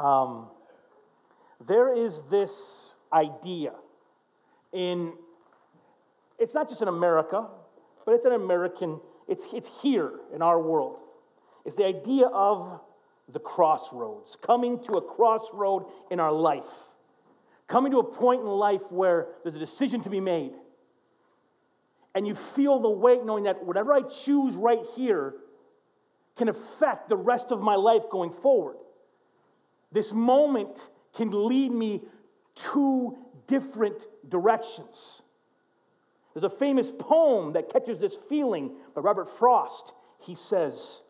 Um, there is this idea in, it's not just in America, but it's an American, it's, it's here in our world. It's the idea of the crossroads, coming to a crossroad in our life, coming to a point in life where there's a decision to be made. And you feel the weight knowing that whatever I choose right here can affect the rest of my life going forward. This moment can lead me two different directions. There's a famous poem that catches this feeling by Robert Frost. He says,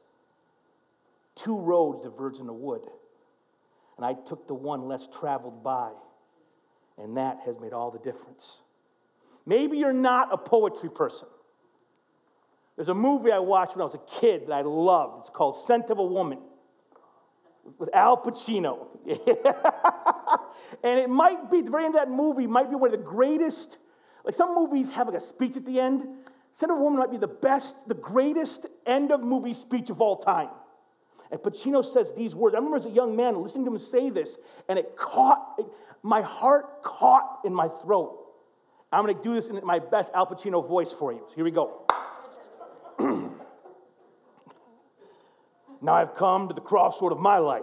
Two roads diverge in the wood, and I took the one less traveled by, and that has made all the difference. Maybe you're not a poetry person. There's a movie I watched when I was a kid that I loved. It's called Scent of a Woman with Al Pacino. and it might be, the very end of that movie might be one of the greatest, like some movies have like a speech at the end. Scent of a Woman might be the best, the greatest end of movie speech of all time. And Pacino says these words. I remember as a young man listening to him say this, and it caught, it, my heart caught in my throat. I'm going to do this in my best Al Pacino voice for you. So here we go. Now I've come to the crossroad of my life.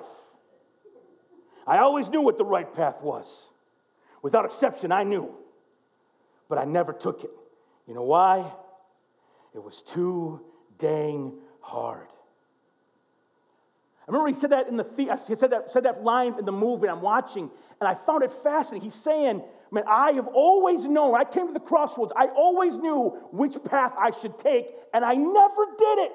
I always knew what the right path was. Without exception, I knew. But I never took it. You know why? It was too dang hard. I remember he said that in the theater, he said that, said that line in the movie I'm watching, and I found it fascinating. He's saying, Man, I have always known, I came to the crossroads, I always knew which path I should take, and I never did it.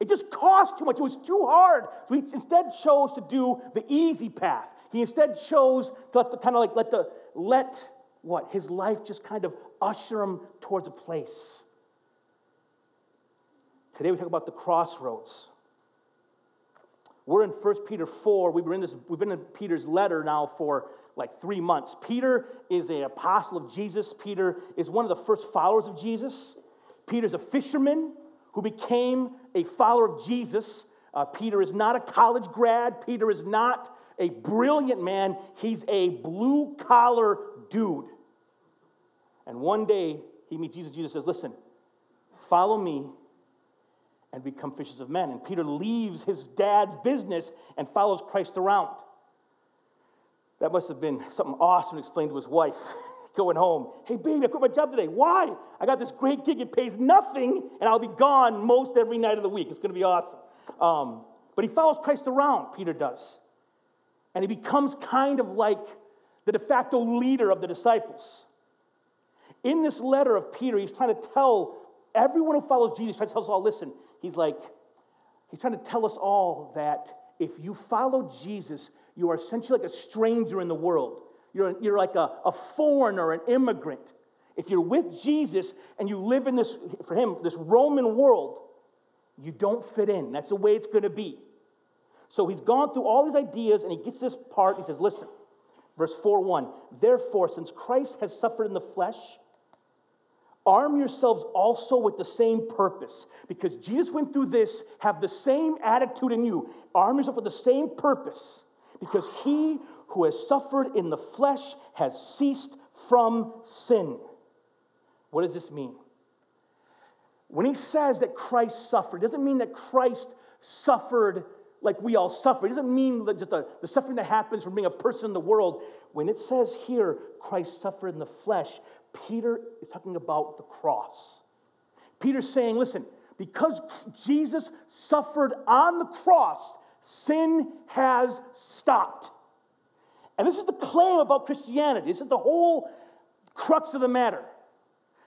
It just cost too much. It was too hard. So he instead chose to do the easy path. He instead chose to let the, kind of like let the let what his life just kind of usher him towards a place. Today we talk about the crossroads. We're in 1 Peter 4. We were in this, we've been in Peter's letter now for like three months. Peter is an apostle of Jesus. Peter is one of the first followers of Jesus. Peter's a fisherman who became a follower of Jesus. Uh, Peter is not a college grad. Peter is not a brilliant man. He's a blue collar dude. And one day he meets Jesus. Jesus says, Listen, follow me and become fishers of men. And Peter leaves his dad's business and follows Christ around. That must have been something awesome to explain to his wife going home. Hey, baby, I quit my job today. Why? I got this great gig. It pays nothing, and I'll be gone most every night of the week. It's going to be awesome. Um, but he follows Christ around, Peter does. And he becomes kind of like the de facto leader of the disciples. In this letter of Peter, he's trying to tell everyone who follows Jesus, trying to tell us all listen, he's like, he's trying to tell us all that if you follow Jesus, you are essentially like a stranger in the world. You're, you're like a, a foreigner, an immigrant. If you're with Jesus and you live in this, for him, this Roman world, you don't fit in. That's the way it's going to be. So he's gone through all these ideas and he gets this part. He says, Listen, verse 4 1 Therefore, since Christ has suffered in the flesh, Arm yourselves also with the same purpose. Because Jesus went through this, have the same attitude in you. Arm yourself with the same purpose. Because he who has suffered in the flesh has ceased from sin. What does this mean? When he says that Christ suffered, doesn't mean that Christ suffered like we all suffer. It doesn't mean just a, the suffering that happens from being a person in the world. When it says here, Christ suffered in the flesh, Peter is talking about the cross. Peter's saying, listen, because Jesus suffered on the cross, sin has stopped. And this is the claim about Christianity. This is the whole crux of the matter.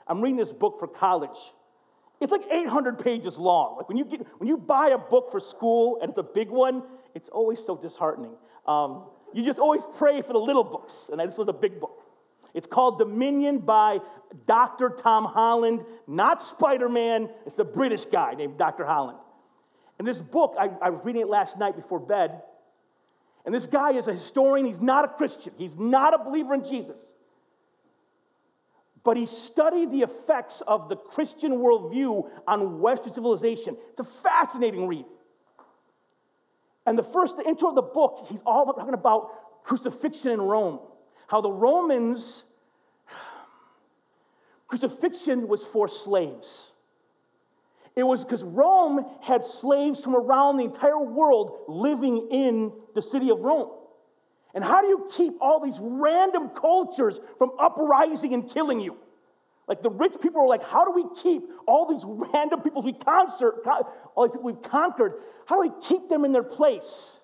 I'm reading this book for college. It's like 800 pages long. Like when you, get, when you buy a book for school and it's a big one, it's always so disheartening. Um, you just always pray for the little books, and this was a big book. It's called Dominion by Dr. Tom Holland, not Spider Man. It's a British guy named Dr. Holland. And this book, I, I, was reading it last night before bed. And this guy is a historian. He's not a Christian, he's not a believer in Jesus. But he studied the effects of the Christian worldview on Western civilization. It's a fascinating read. And the first, the intro of the book, he's all talking about crucifixion in Rome. How the Romans, crucifixion was for slaves. It was because Rome had slaves from around the entire world living in the city of Rome. And how do you keep all these random cultures from uprising and killing you? Like the rich people were like, how do we keep all these random people we concert, all these people we've conquered, how do we keep them in their place?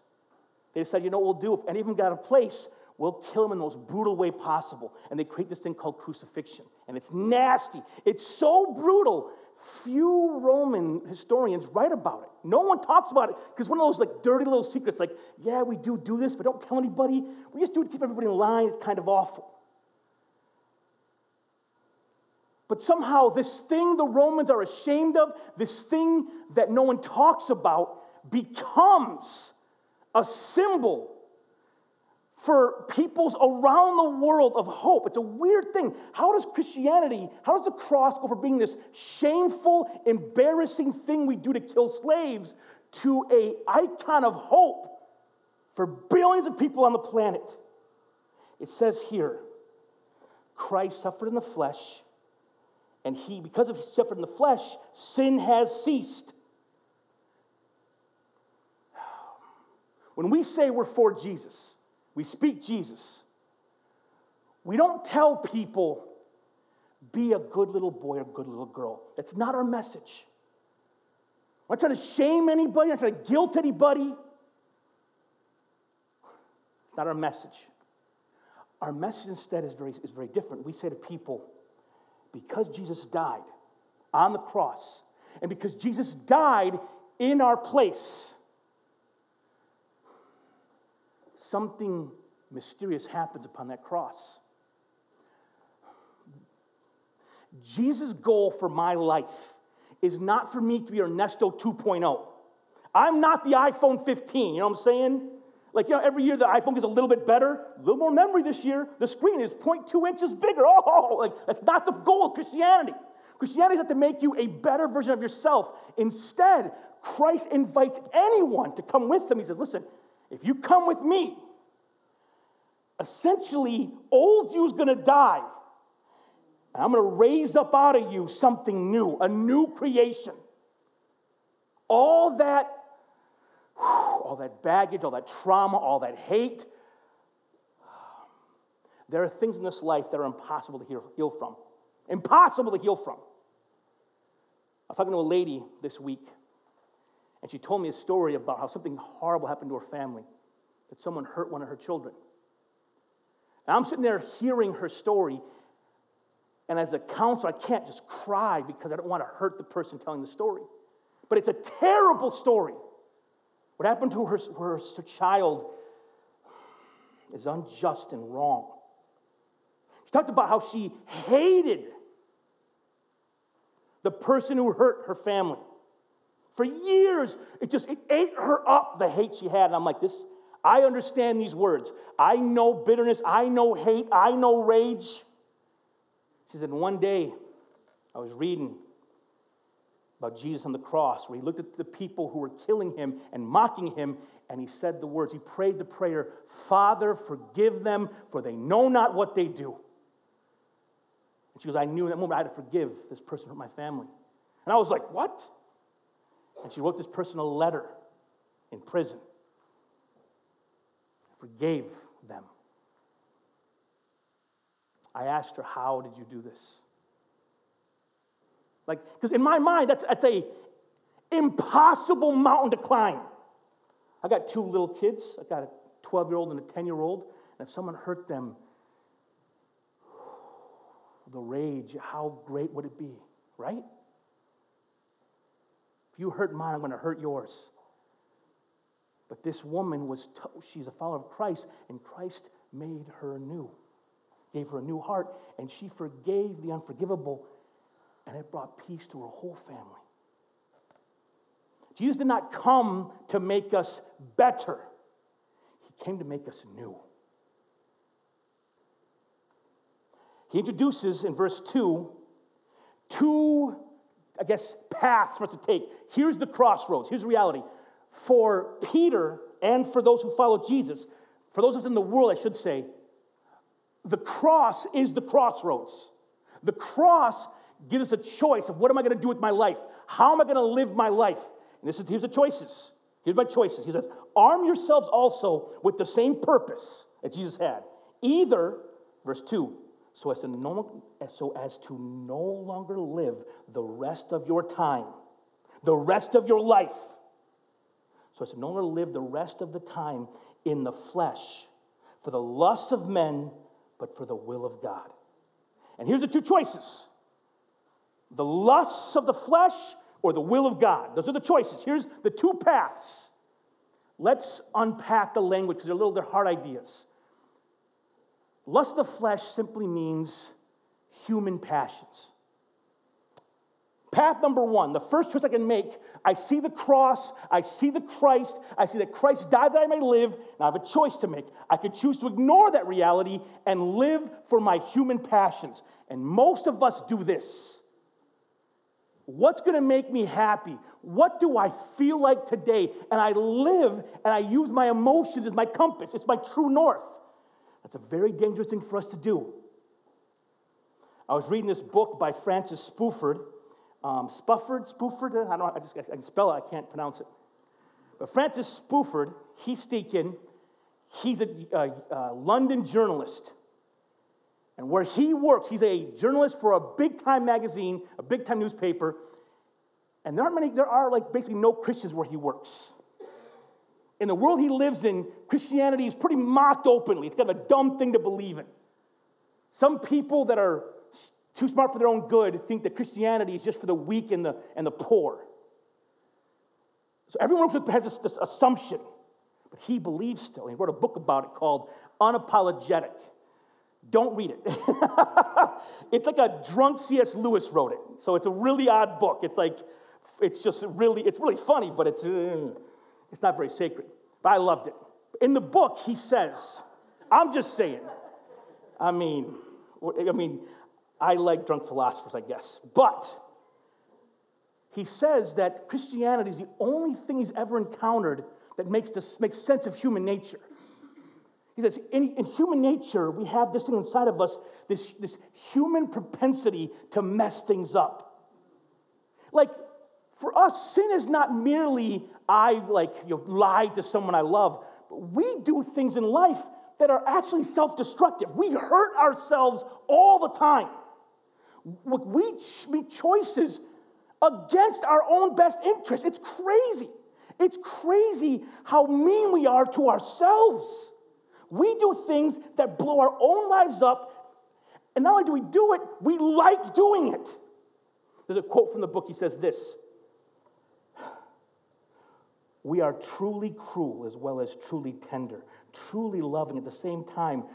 They said, you know what we'll do? If any of them got a place, we'll kill them in the most brutal way possible. And they create this thing called crucifixion. And it's nasty. It's so brutal. Few Roman historians write about it. No one talks about it because one of those like dirty little secrets, like, yeah, we do do this, but don't tell anybody. We just do it to keep everybody in line. It's kind of awful. But somehow, this thing the Romans are ashamed of, this thing that no one talks about, becomes a symbol for peoples around the world of hope. It's a weird thing. How does Christianity, how does the cross go from being this shameful, embarrassing thing we do to kill slaves to a icon of hope for billions of people on the planet? It says here, Christ suffered in the flesh and he, because of his suffered in the flesh, sin has ceased. When we say we're for Jesus, we speak Jesus, we don't tell people, be a good little boy or good little girl. That's not our message. I'm not trying to shame anybody, I'm not trying to guilt anybody. It's not our message. Our message instead is very, is very different. We say to people, because Jesus died on the cross, and because Jesus died in our place, something mysterious happens upon that cross. Jesus' goal for my life is not for me to be Ernesto 2.0. I'm not the iPhone 15, you know what I'm saying? Like, you know, every year the iPhone gets a little bit better, a little more memory this year. The screen is 0.2 inches bigger. Oh, like, that's not the goal of Christianity. Christianity is not to make you a better version of yourself. Instead, Christ invites anyone to come with him. He says, listen, if you come with me, essentially, old you's gonna die. And I'm gonna raise up out of you something new, a new creation. All that all that baggage, all that trauma, all that hate. There are things in this life that are impossible to heal from. Impossible to heal from. I was talking to a lady this week, and she told me a story about how something horrible happened to her family, that someone hurt one of her children. And I'm sitting there hearing her story, and as a counselor, I can't just cry because I don't want to hurt the person telling the story. But it's a terrible story. What happened to her, her, her child is unjust and wrong. She talked about how she hated the person who hurt her family. For years, it just it ate her up, the hate she had. And I'm like, this, I understand these words. I know bitterness, I know hate, I know rage. She said, one day I was reading about Jesus on the cross, where he looked at the people who were killing him and mocking him, and he said the words, he prayed the prayer, Father, forgive them, for they know not what they do. And she goes, I knew in that moment I had to forgive this person from my family. And I was like, What? And she wrote this person a letter in prison. Forgave them. I asked her, How did you do this? Like, because in my mind, that's, that's a impossible mountain to climb. I got two little kids. I got a 12 year old and a 10 year old. And if someone hurt them, the rage, how great would it be, right? You hurt mine, I'm going to hurt yours. But this woman was, t- she's a follower of Christ, and Christ made her new, gave her a new heart, and she forgave the unforgivable and it brought peace to her whole family. Jesus did not come to make us better, He came to make us new. He introduces in verse 2 two, I guess, paths for us to take. Here's the crossroads. Here's the reality. For Peter, and for those who follow Jesus, for those of us in the world, I should say, the cross is the crossroads. The cross gives us a choice of what am I going to do with my life? How am I going to live my life? And this is here's the choices. Here's my choices. He says, arm yourselves also with the same purpose that Jesus had. Either, verse 2, so as to no, so as to no longer live the rest of your time, the rest of your life, so as to no longer live the rest of the time in the flesh for the lusts of men, but for the will of God. And here's the two choices the lusts of the flesh or the will of God. Those are the choices. Here's the two paths. Let's unpack the language because they're little, they're hard ideas. Lust of the flesh simply means human passions. Path number one, the first choice I can make, I see the cross, I see the Christ, I see that Christ died that I may live, and I have a choice to make. I could choose to ignore that reality and live for my human passions. And most of us do this. What's to make me happy? What do I feel like today? And I live and I use my emotions as my compass, it's my true north. That's a very dangerous thing for us to do. I was reading this book by Francis um, Spufford, Spooford, I don't I, just, I can spell it, I can't pronounce it. But Francis Spufford, he's speaking, he's a, a, a London journalist. And where he works, he's a journalist for a big time magazine, a big time newspaper. And there aren't many, there are like basically no Christians where he works. In the world he lives in, Christianity is pretty mocked openly. It's kind of a dumb thing to believe in. Some people that are too smart for their own good, think that Christianity is just for the weak and the, and the poor. So everyone has this, this assumption, but he believes still. He wrote a book about it called Unapologetic. Don't read it. it's like a drunk C.S. Lewis wrote it. So it's a really odd book. It's like, it's just really, it's really funny, but it's, uh, it's not very sacred. But I loved it. In the book, he says, I'm just saying, I mean, I mean, I like drunk philosophers, I guess. But he says that Christianity is the only thing he's ever encountered that makes, this, makes sense of human nature. He says, in, in, human nature, we have this thing inside of us, this, this human propensity to mess things up. Like, for us, sin is not merely I like you know, lied to someone I love, but we do things in life that are actually self-destructive. We hurt ourselves all the time we make choices against our own best interest. It's crazy. It's crazy how mean we are to ourselves. We do things that blow our own lives up, and not only do we do it, we like doing it. There's a quote from the book. He says this We are truly cruel as well as truly tender, truly loving at the same time,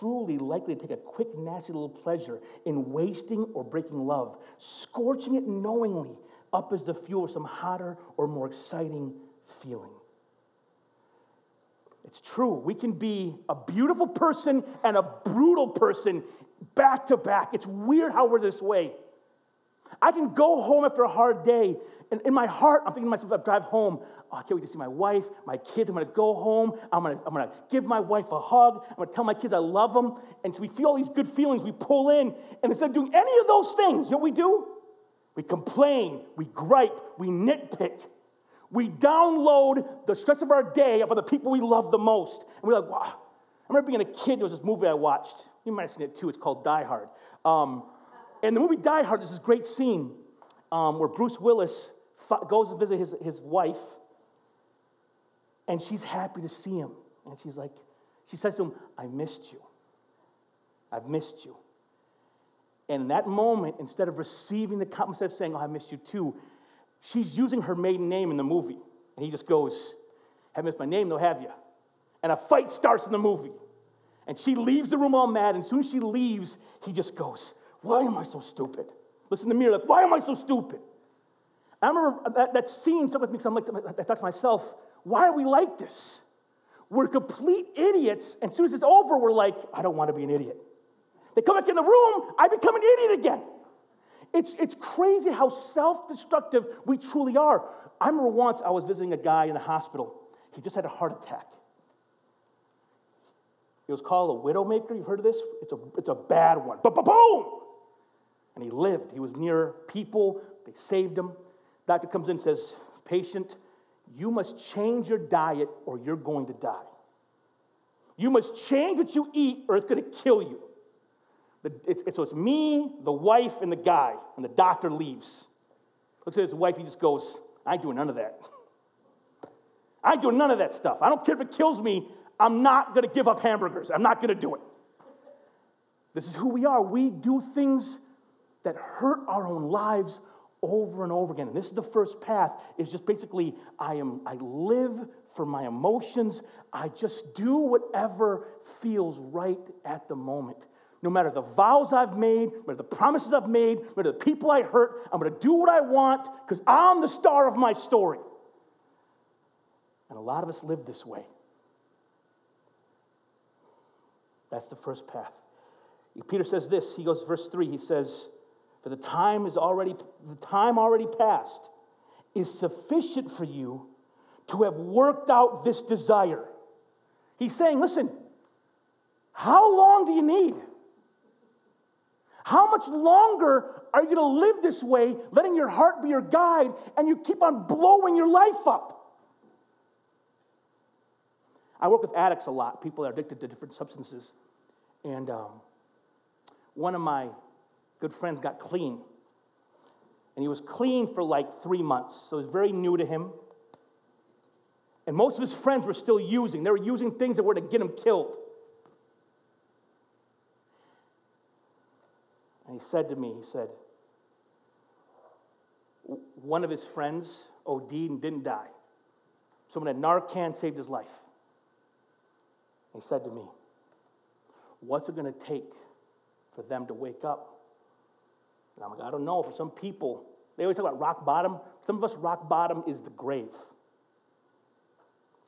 truly likely to take a quick, nasty little pleasure in wasting or breaking love, scorching it knowingly up as the fuel of some hotter or more exciting feeling. It's true. We can be a beautiful person and a brutal person back to back. It's weird how we're this way. I can go home after a hard day, and in my heart, I'm thinking to myself, I drive home, oh, I can't wait to see my wife, my kids. I'm going to go home. I'm going to, I'm to give my wife a hug. I'm going to tell my kids I love them. And so we feel all these good feelings. We pull in. And instead of doing any of those things, you know what we do? We complain, we gripe, we nitpick. We download the stress of our day upon the people we love the most. And we're like, wow. I remember being a kid, there was this movie I watched. You might have seen it too. It's called Die Hard. Um, and the movie Die Hard, there's this great scene um, where Bruce Willis goes to visit his, his wife, and she's happy to see him. And she's like, she says to him, I missed you. I've missed you. And in that moment, instead of receiving the compliment, instead of saying, Oh, I missed you too, she's using her maiden name in the movie. And he just goes, Have missed my name, though, have you? And a fight starts in the movie. And she leaves the room all mad. And as soon as she leaves, he just goes, Why am I so stupid? Listen in the mirror, like, Why am I so stupid? I remember uh, that, that scene stuck with me because I'm like, I thought to myself, why are we like this? We're complete idiots, and as soon as it's over, we're like, I don't want to be an idiot. They come back in the room, I become an idiot again. It's, it's crazy how self destructive we truly are. I remember once I was visiting a guy in the hospital. He just had a heart attack. It was called a widowmaker. You've heard of this? It's a, it's a bad one. Boom! And he lived. He was near people. They saved him. Doctor comes in and says, Patient, you must change your diet or you're going to die. You must change what you eat or it's going to kill you. so it's me, the wife, and the guy. And the doctor leaves. Looks at his wife, he just goes, I ain't doing none of that. I ain't doing none of that stuff. I don't care if it kills me. I'm not going to give up hamburgers. I'm not going to do it. This is who we are. We do things that hurt our own lives over and over again. And this is the first path is just basically I am I live for my emotions. I just do whatever feels right at the moment. No matter the vows I've made, no matter the promises I've made, no matter the people I hurt, I'm going to do what I want because I'm the star of my story. And a lot of us live this way. That's the first path. Peter says this. He goes, verse 3, he says, For the time is already, the time already past is sufficient for you to have worked out this desire. He's saying, listen, how long do you need? How much longer are you going to live this way, letting your heart be your guide, and you keep on blowing your life up? I work with addicts a lot, people that are addicted to different substances. And um, one of my good friends got clean. And he was clean for like three months, so it was very new to him. And most of his friends were still using. They were using things that were to get him killed. And he said to me, he said, one of his friends OD'd and didn't die. Someone at Narcan saved his life. He said to me, What's it going to take for them to wake up? And I'm like, I don't know. For some people, they always talk about rock bottom. Some of us, rock bottom is the grave.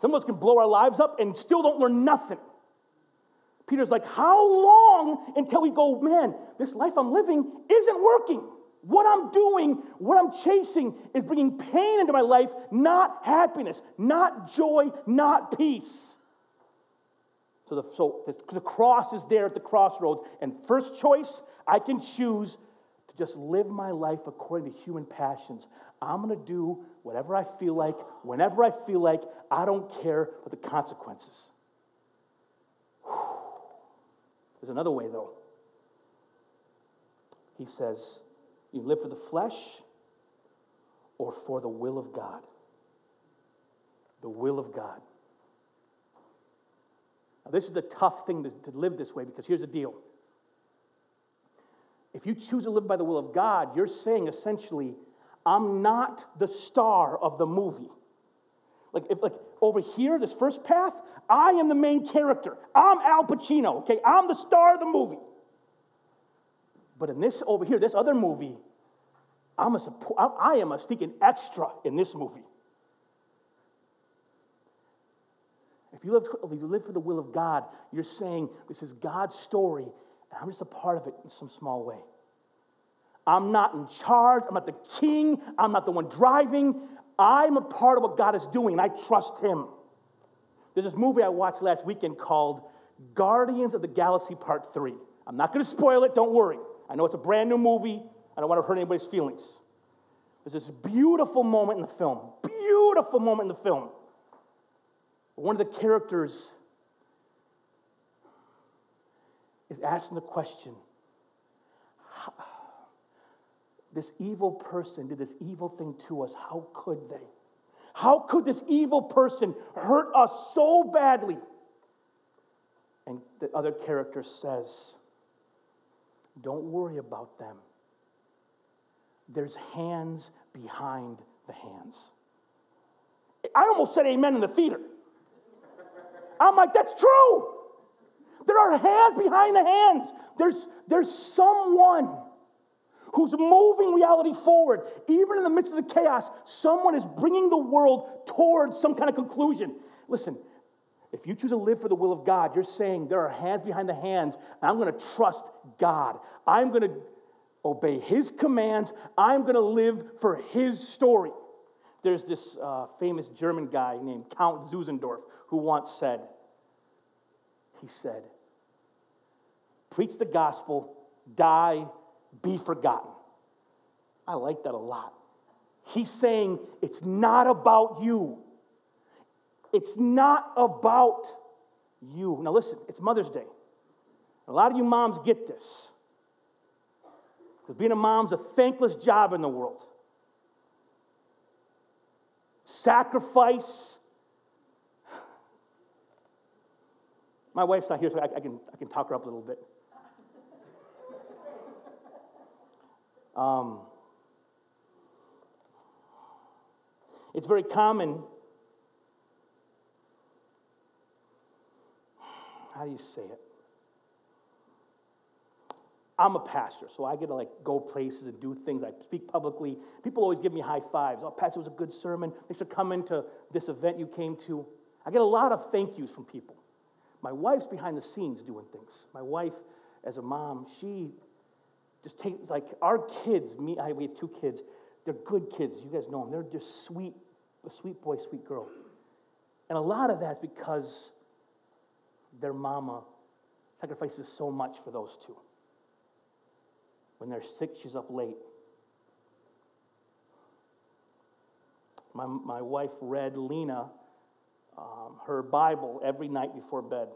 Some of us can blow our lives up and still don't learn nothing. Peter's like, How long until we go, man, this life I'm living isn't working? What I'm doing, what I'm chasing is bringing pain into my life, not happiness, not joy, not peace. So the, so the cross is there at the crossroads. And first choice, I can choose just live my life according to human passions. I'm going to do whatever I feel like, whenever I feel like. I don't care for the consequences. There's another way, though. He says, You live for the flesh or for the will of God. The will of God. Now, this is a tough thing to, to live this way because here's the deal. If you choose to live by the will of God, you're saying essentially, I'm not the star of the movie. Like, if, like over here, this first path, I am the main character. I'm Al Pacino, okay? I'm the star of the movie. But in this over here, this other movie, I'm a support, I am a sneaking extra in this movie. If you, live, if you live for the will of God, you're saying, This is God's story, and I'm just a part of it in some small way. I'm not in charge. I'm not the king. I'm not the one driving. I'm a part of what God is doing, and I trust Him. There's this movie I watched last weekend called Guardians of the Galaxy Part 3. I'm not going to spoil it, don't worry. I know it's a brand new movie. I don't want to hurt anybody's feelings. There's this beautiful moment in the film, beautiful moment in the film one of the characters is asking the question this evil person did this evil thing to us. How could they? How could this evil person hurt us so badly? And the other character says, Don't worry about them. There's hands behind the hands. I almost said amen in the theater. I'm like, that's true. There are hands behind the hands. There's, there's someone who's moving reality forward. Even in the midst of the chaos, someone is bringing the world towards some kind of conclusion. Listen, if you choose to live for the will of God, you're saying there are hands behind the hands, and I'm going to trust God. I'm going to obey His commands. I'm going to live for His story. There's this uh, famous German guy named Count Zinzendorf who once said, he said, preach the gospel, die, be forgotten. I like that a lot. He's saying it's not about you. It's not about you. Now, listen, it's Mother's Day. A lot of you moms get this. Because being a mom's a thankless job in the world. Sacrifice. My wife's not here, so I, I can, I can talk her up a little bit. Um, it's very common. How do you say it? I'm a pastor, so I get to like go places and do things. I speak publicly. People always give me high fives. Oh, Pastor, it was a good sermon. Thanks for coming to this event you came to. I get a lot of thank yous from people. My wife's behind the scenes doing things. My wife, as a mom, she just takes like our kids. Me, I, we have two kids. They're good kids. You guys know them. They're just sweet, sweet boy, sweet girl. And a lot of that's because their mama sacrifices so much for those two. When they're sick, she's up late. My, my wife read Lena um, her Bible every night before bed.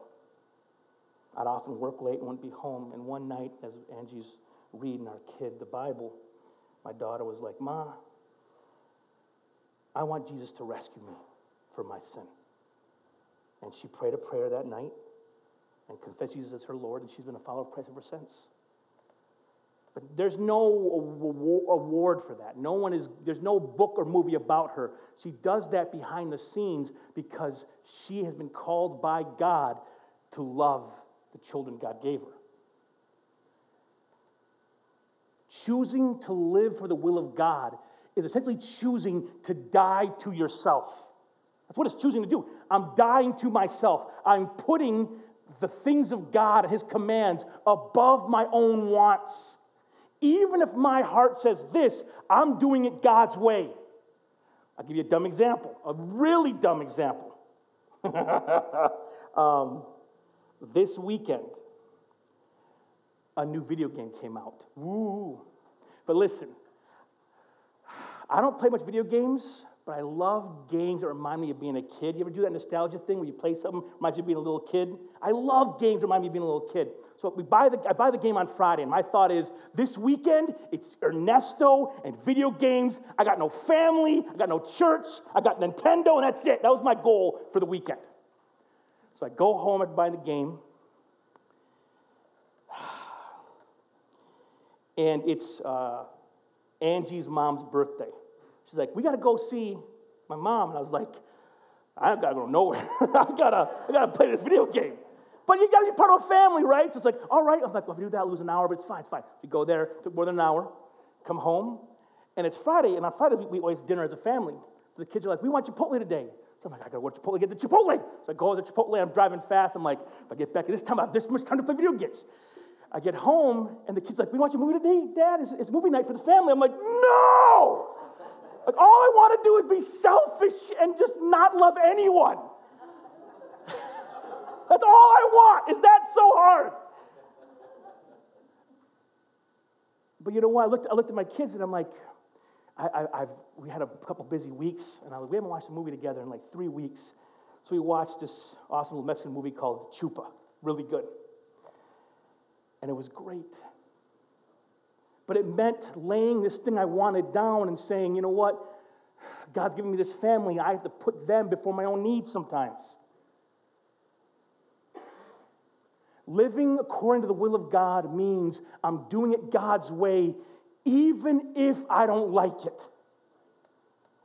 I'd often work late and wouldn't be home. And one night, as Angie's reading our kid the Bible, my daughter was like, Ma, I want Jesus to rescue me for my sin. And she prayed a prayer that night and confessed Jesus as her Lord, and she's been a follower of Christ ever since. But there's no award for that. No one is, there's no book or movie about her. She does that behind the scenes because she has been called by God to love the children God gave her. Choosing to live for the will of God is essentially choosing to die to yourself. That's what it's choosing to do. I'm dying to myself. I'm putting the things of God, His commands, above my own wants. Even if my heart says this, I'm doing it God's way. I'll give you a dumb example, a really dumb example. um, this weekend, a new video game came out. But listen, I don't play much video games, but I love games that remind me of being a kid. You ever do that nostalgia thing where you play something reminds you of being a little kid? I love games that remind me of being a little kid. So we buy the, I buy the game on Friday, and my thought is this weekend, it's Ernesto and video games. I got no family, I got no church, I got Nintendo, and that's it. That was my goal for the weekend. So I go home, I buy the game. And it's uh, Angie's mom's birthday. She's like, We got to go see my mom. And I was like, I gotta go nowhere. I gotta, I gotta play this video game. But you gotta be part of a family, right? So it's like, all right. I'm like, well, if you do that, I lose an hour, but it's fine, it's fine. We go there, took more than an hour, come home, and it's Friday, and on Friday we, we always dinner as a family. So the kids are like, we want Chipotle today. So I'm like, I gotta go to Chipotle, get the Chipotle. So I go to Chipotle, I'm driving fast. I'm like, if I get back at this time, I have this much time to play video games. I get home, and the kid's like, we watch a movie today, Dad. It's, it's movie night for the family. I'm like, no! Like, all I want to do is be selfish and just not love anyone. That's all I want. Is that so hard? But you know what? I looked, I looked at my kids and I'm like, I, I, we had a couple busy weeks, and I was, we haven't watched a movie together in like three weeks. So we watched this awesome little Mexican movie called Chupa. Really good. And it was great. But it meant laying this thing I wanted down and saying, you know what? God's giving me this family. I have to put them before my own needs sometimes. Living according to the will of God means I'm doing it God's way, even if I don't like it.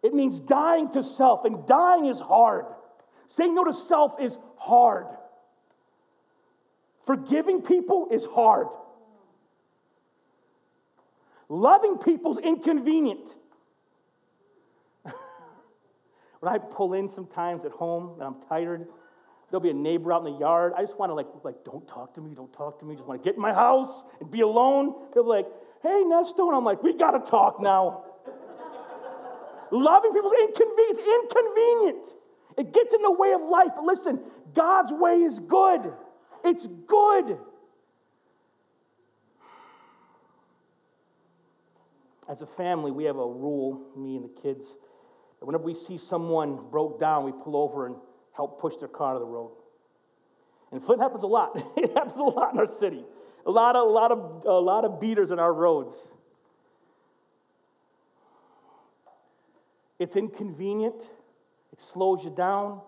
It means dying to self, and dying is hard. Saying no to self is hard. Forgiving people is hard. Loving people's inconvenient. when I pull in sometimes at home and I'm tired, There'll be a neighbor out in the yard. I just want to like, like, don't talk to me, don't talk to me. Just want to get in my house and be alone. They'll be like, hey, Nesto. And I'm like, we got to talk now. Loving people's. It's inconvenient. It gets in the way of life. But listen, God's way is good. It's good. As a family, we have a rule, me and the kids, that whenever we see someone broke down, we pull over and help push their car to the road. And Flint happens a lot. it happens a lot in our city. A lot of, a lot of, a lot of beaters in our roads. It's inconvenient. It slows you down.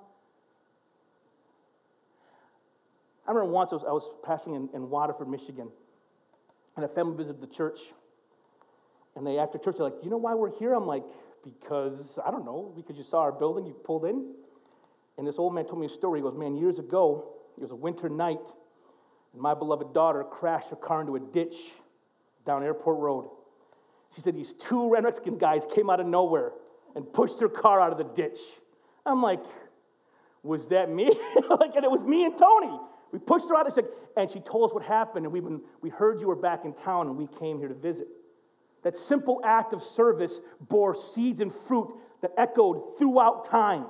I remember once I was, I was pastoring in, in Waterford, Michigan, and a family visited the church. And they, after church, they're like, You know why we're here? I'm like, Because, I don't know, because you saw our building, you pulled in. And this old man told me a story. He goes, Man, years ago, it was a winter night, and my beloved daughter crashed her car into a ditch down Airport Road. She said these two Mexican guys came out of nowhere and pushed her car out of the ditch. I'm like, was that me? like, and it was me and Tony. We pushed her out. And she, said, and she told us what happened, and we, been, we heard you were back in town, and we came here to visit. That simple act of service bore seeds and fruit that echoed throughout time.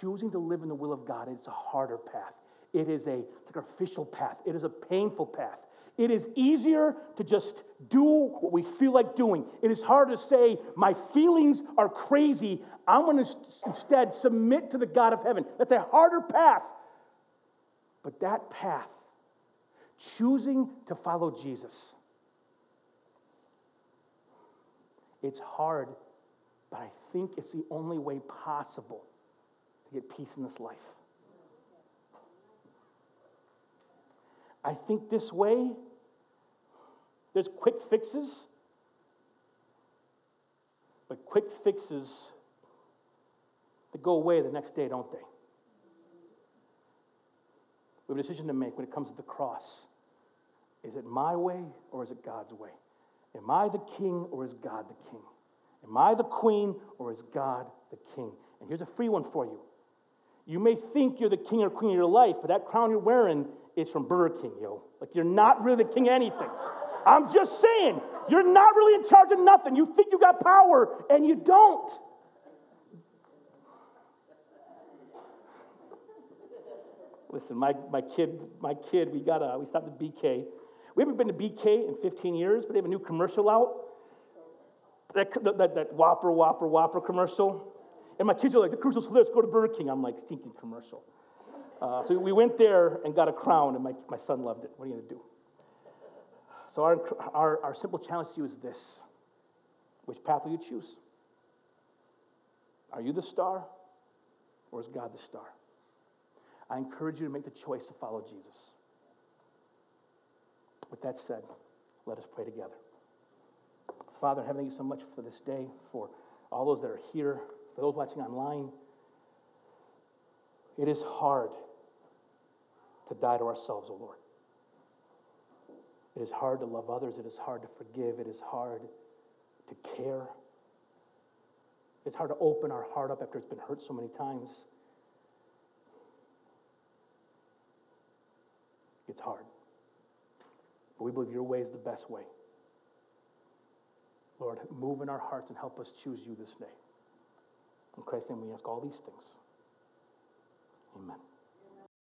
Choosing to live in the will of God, it's a harder path. It is a sacrificial path. It is a painful path. It is easier to just do what we feel like doing. It is hard to say, my feelings are crazy. I'm going to instead submit to the God of heaven. That's a harder path. But that path choosing to follow Jesus. It's hard, but I think it's the only way possible to get peace in this life. I think this way, there's quick fixes, but quick fixes that go away the next day, don't they? We have a decision to make when it comes to the cross. Is it my way or is it God's way? Am I the king or is God the king? Am I the queen or is God the king? And here's a free one for you. You may think you're the king or queen of your life, but that crown you're wearing is from Burger King, yo. Like you're not really the king of anything. I'm just saying, you're not really in charge of nothing. You think you got power and you don't. Listen, my, my kid, my kid, we got a, we stopped at BK we haven't been to BK in 15 years, but they have a new commercial out. That, that, that Whopper, Whopper, Whopper commercial. And my kids are like, the commercial's let's go to Burger King. I'm like, stinking commercial. Uh, so we went there and got a crown, and my, my son loved it. What are you going to do? So our, our, our simple challenge to you is this Which path will you choose? Are you the star, or is God the star? I encourage you to make the choice to follow Jesus. With that said, let us pray together. Father, heaven, thank you so much for this day, for all those that are here, for those watching online. It is hard to die to ourselves, O oh Lord. It is hard to love others. It is hard to forgive. It is hard to care. It's hard to open our heart up after it's been hurt so many times. It's hard. But we believe your way is the best way. Lord, move in our hearts and help us choose you this day. In Christ's name, we ask all these things. Amen.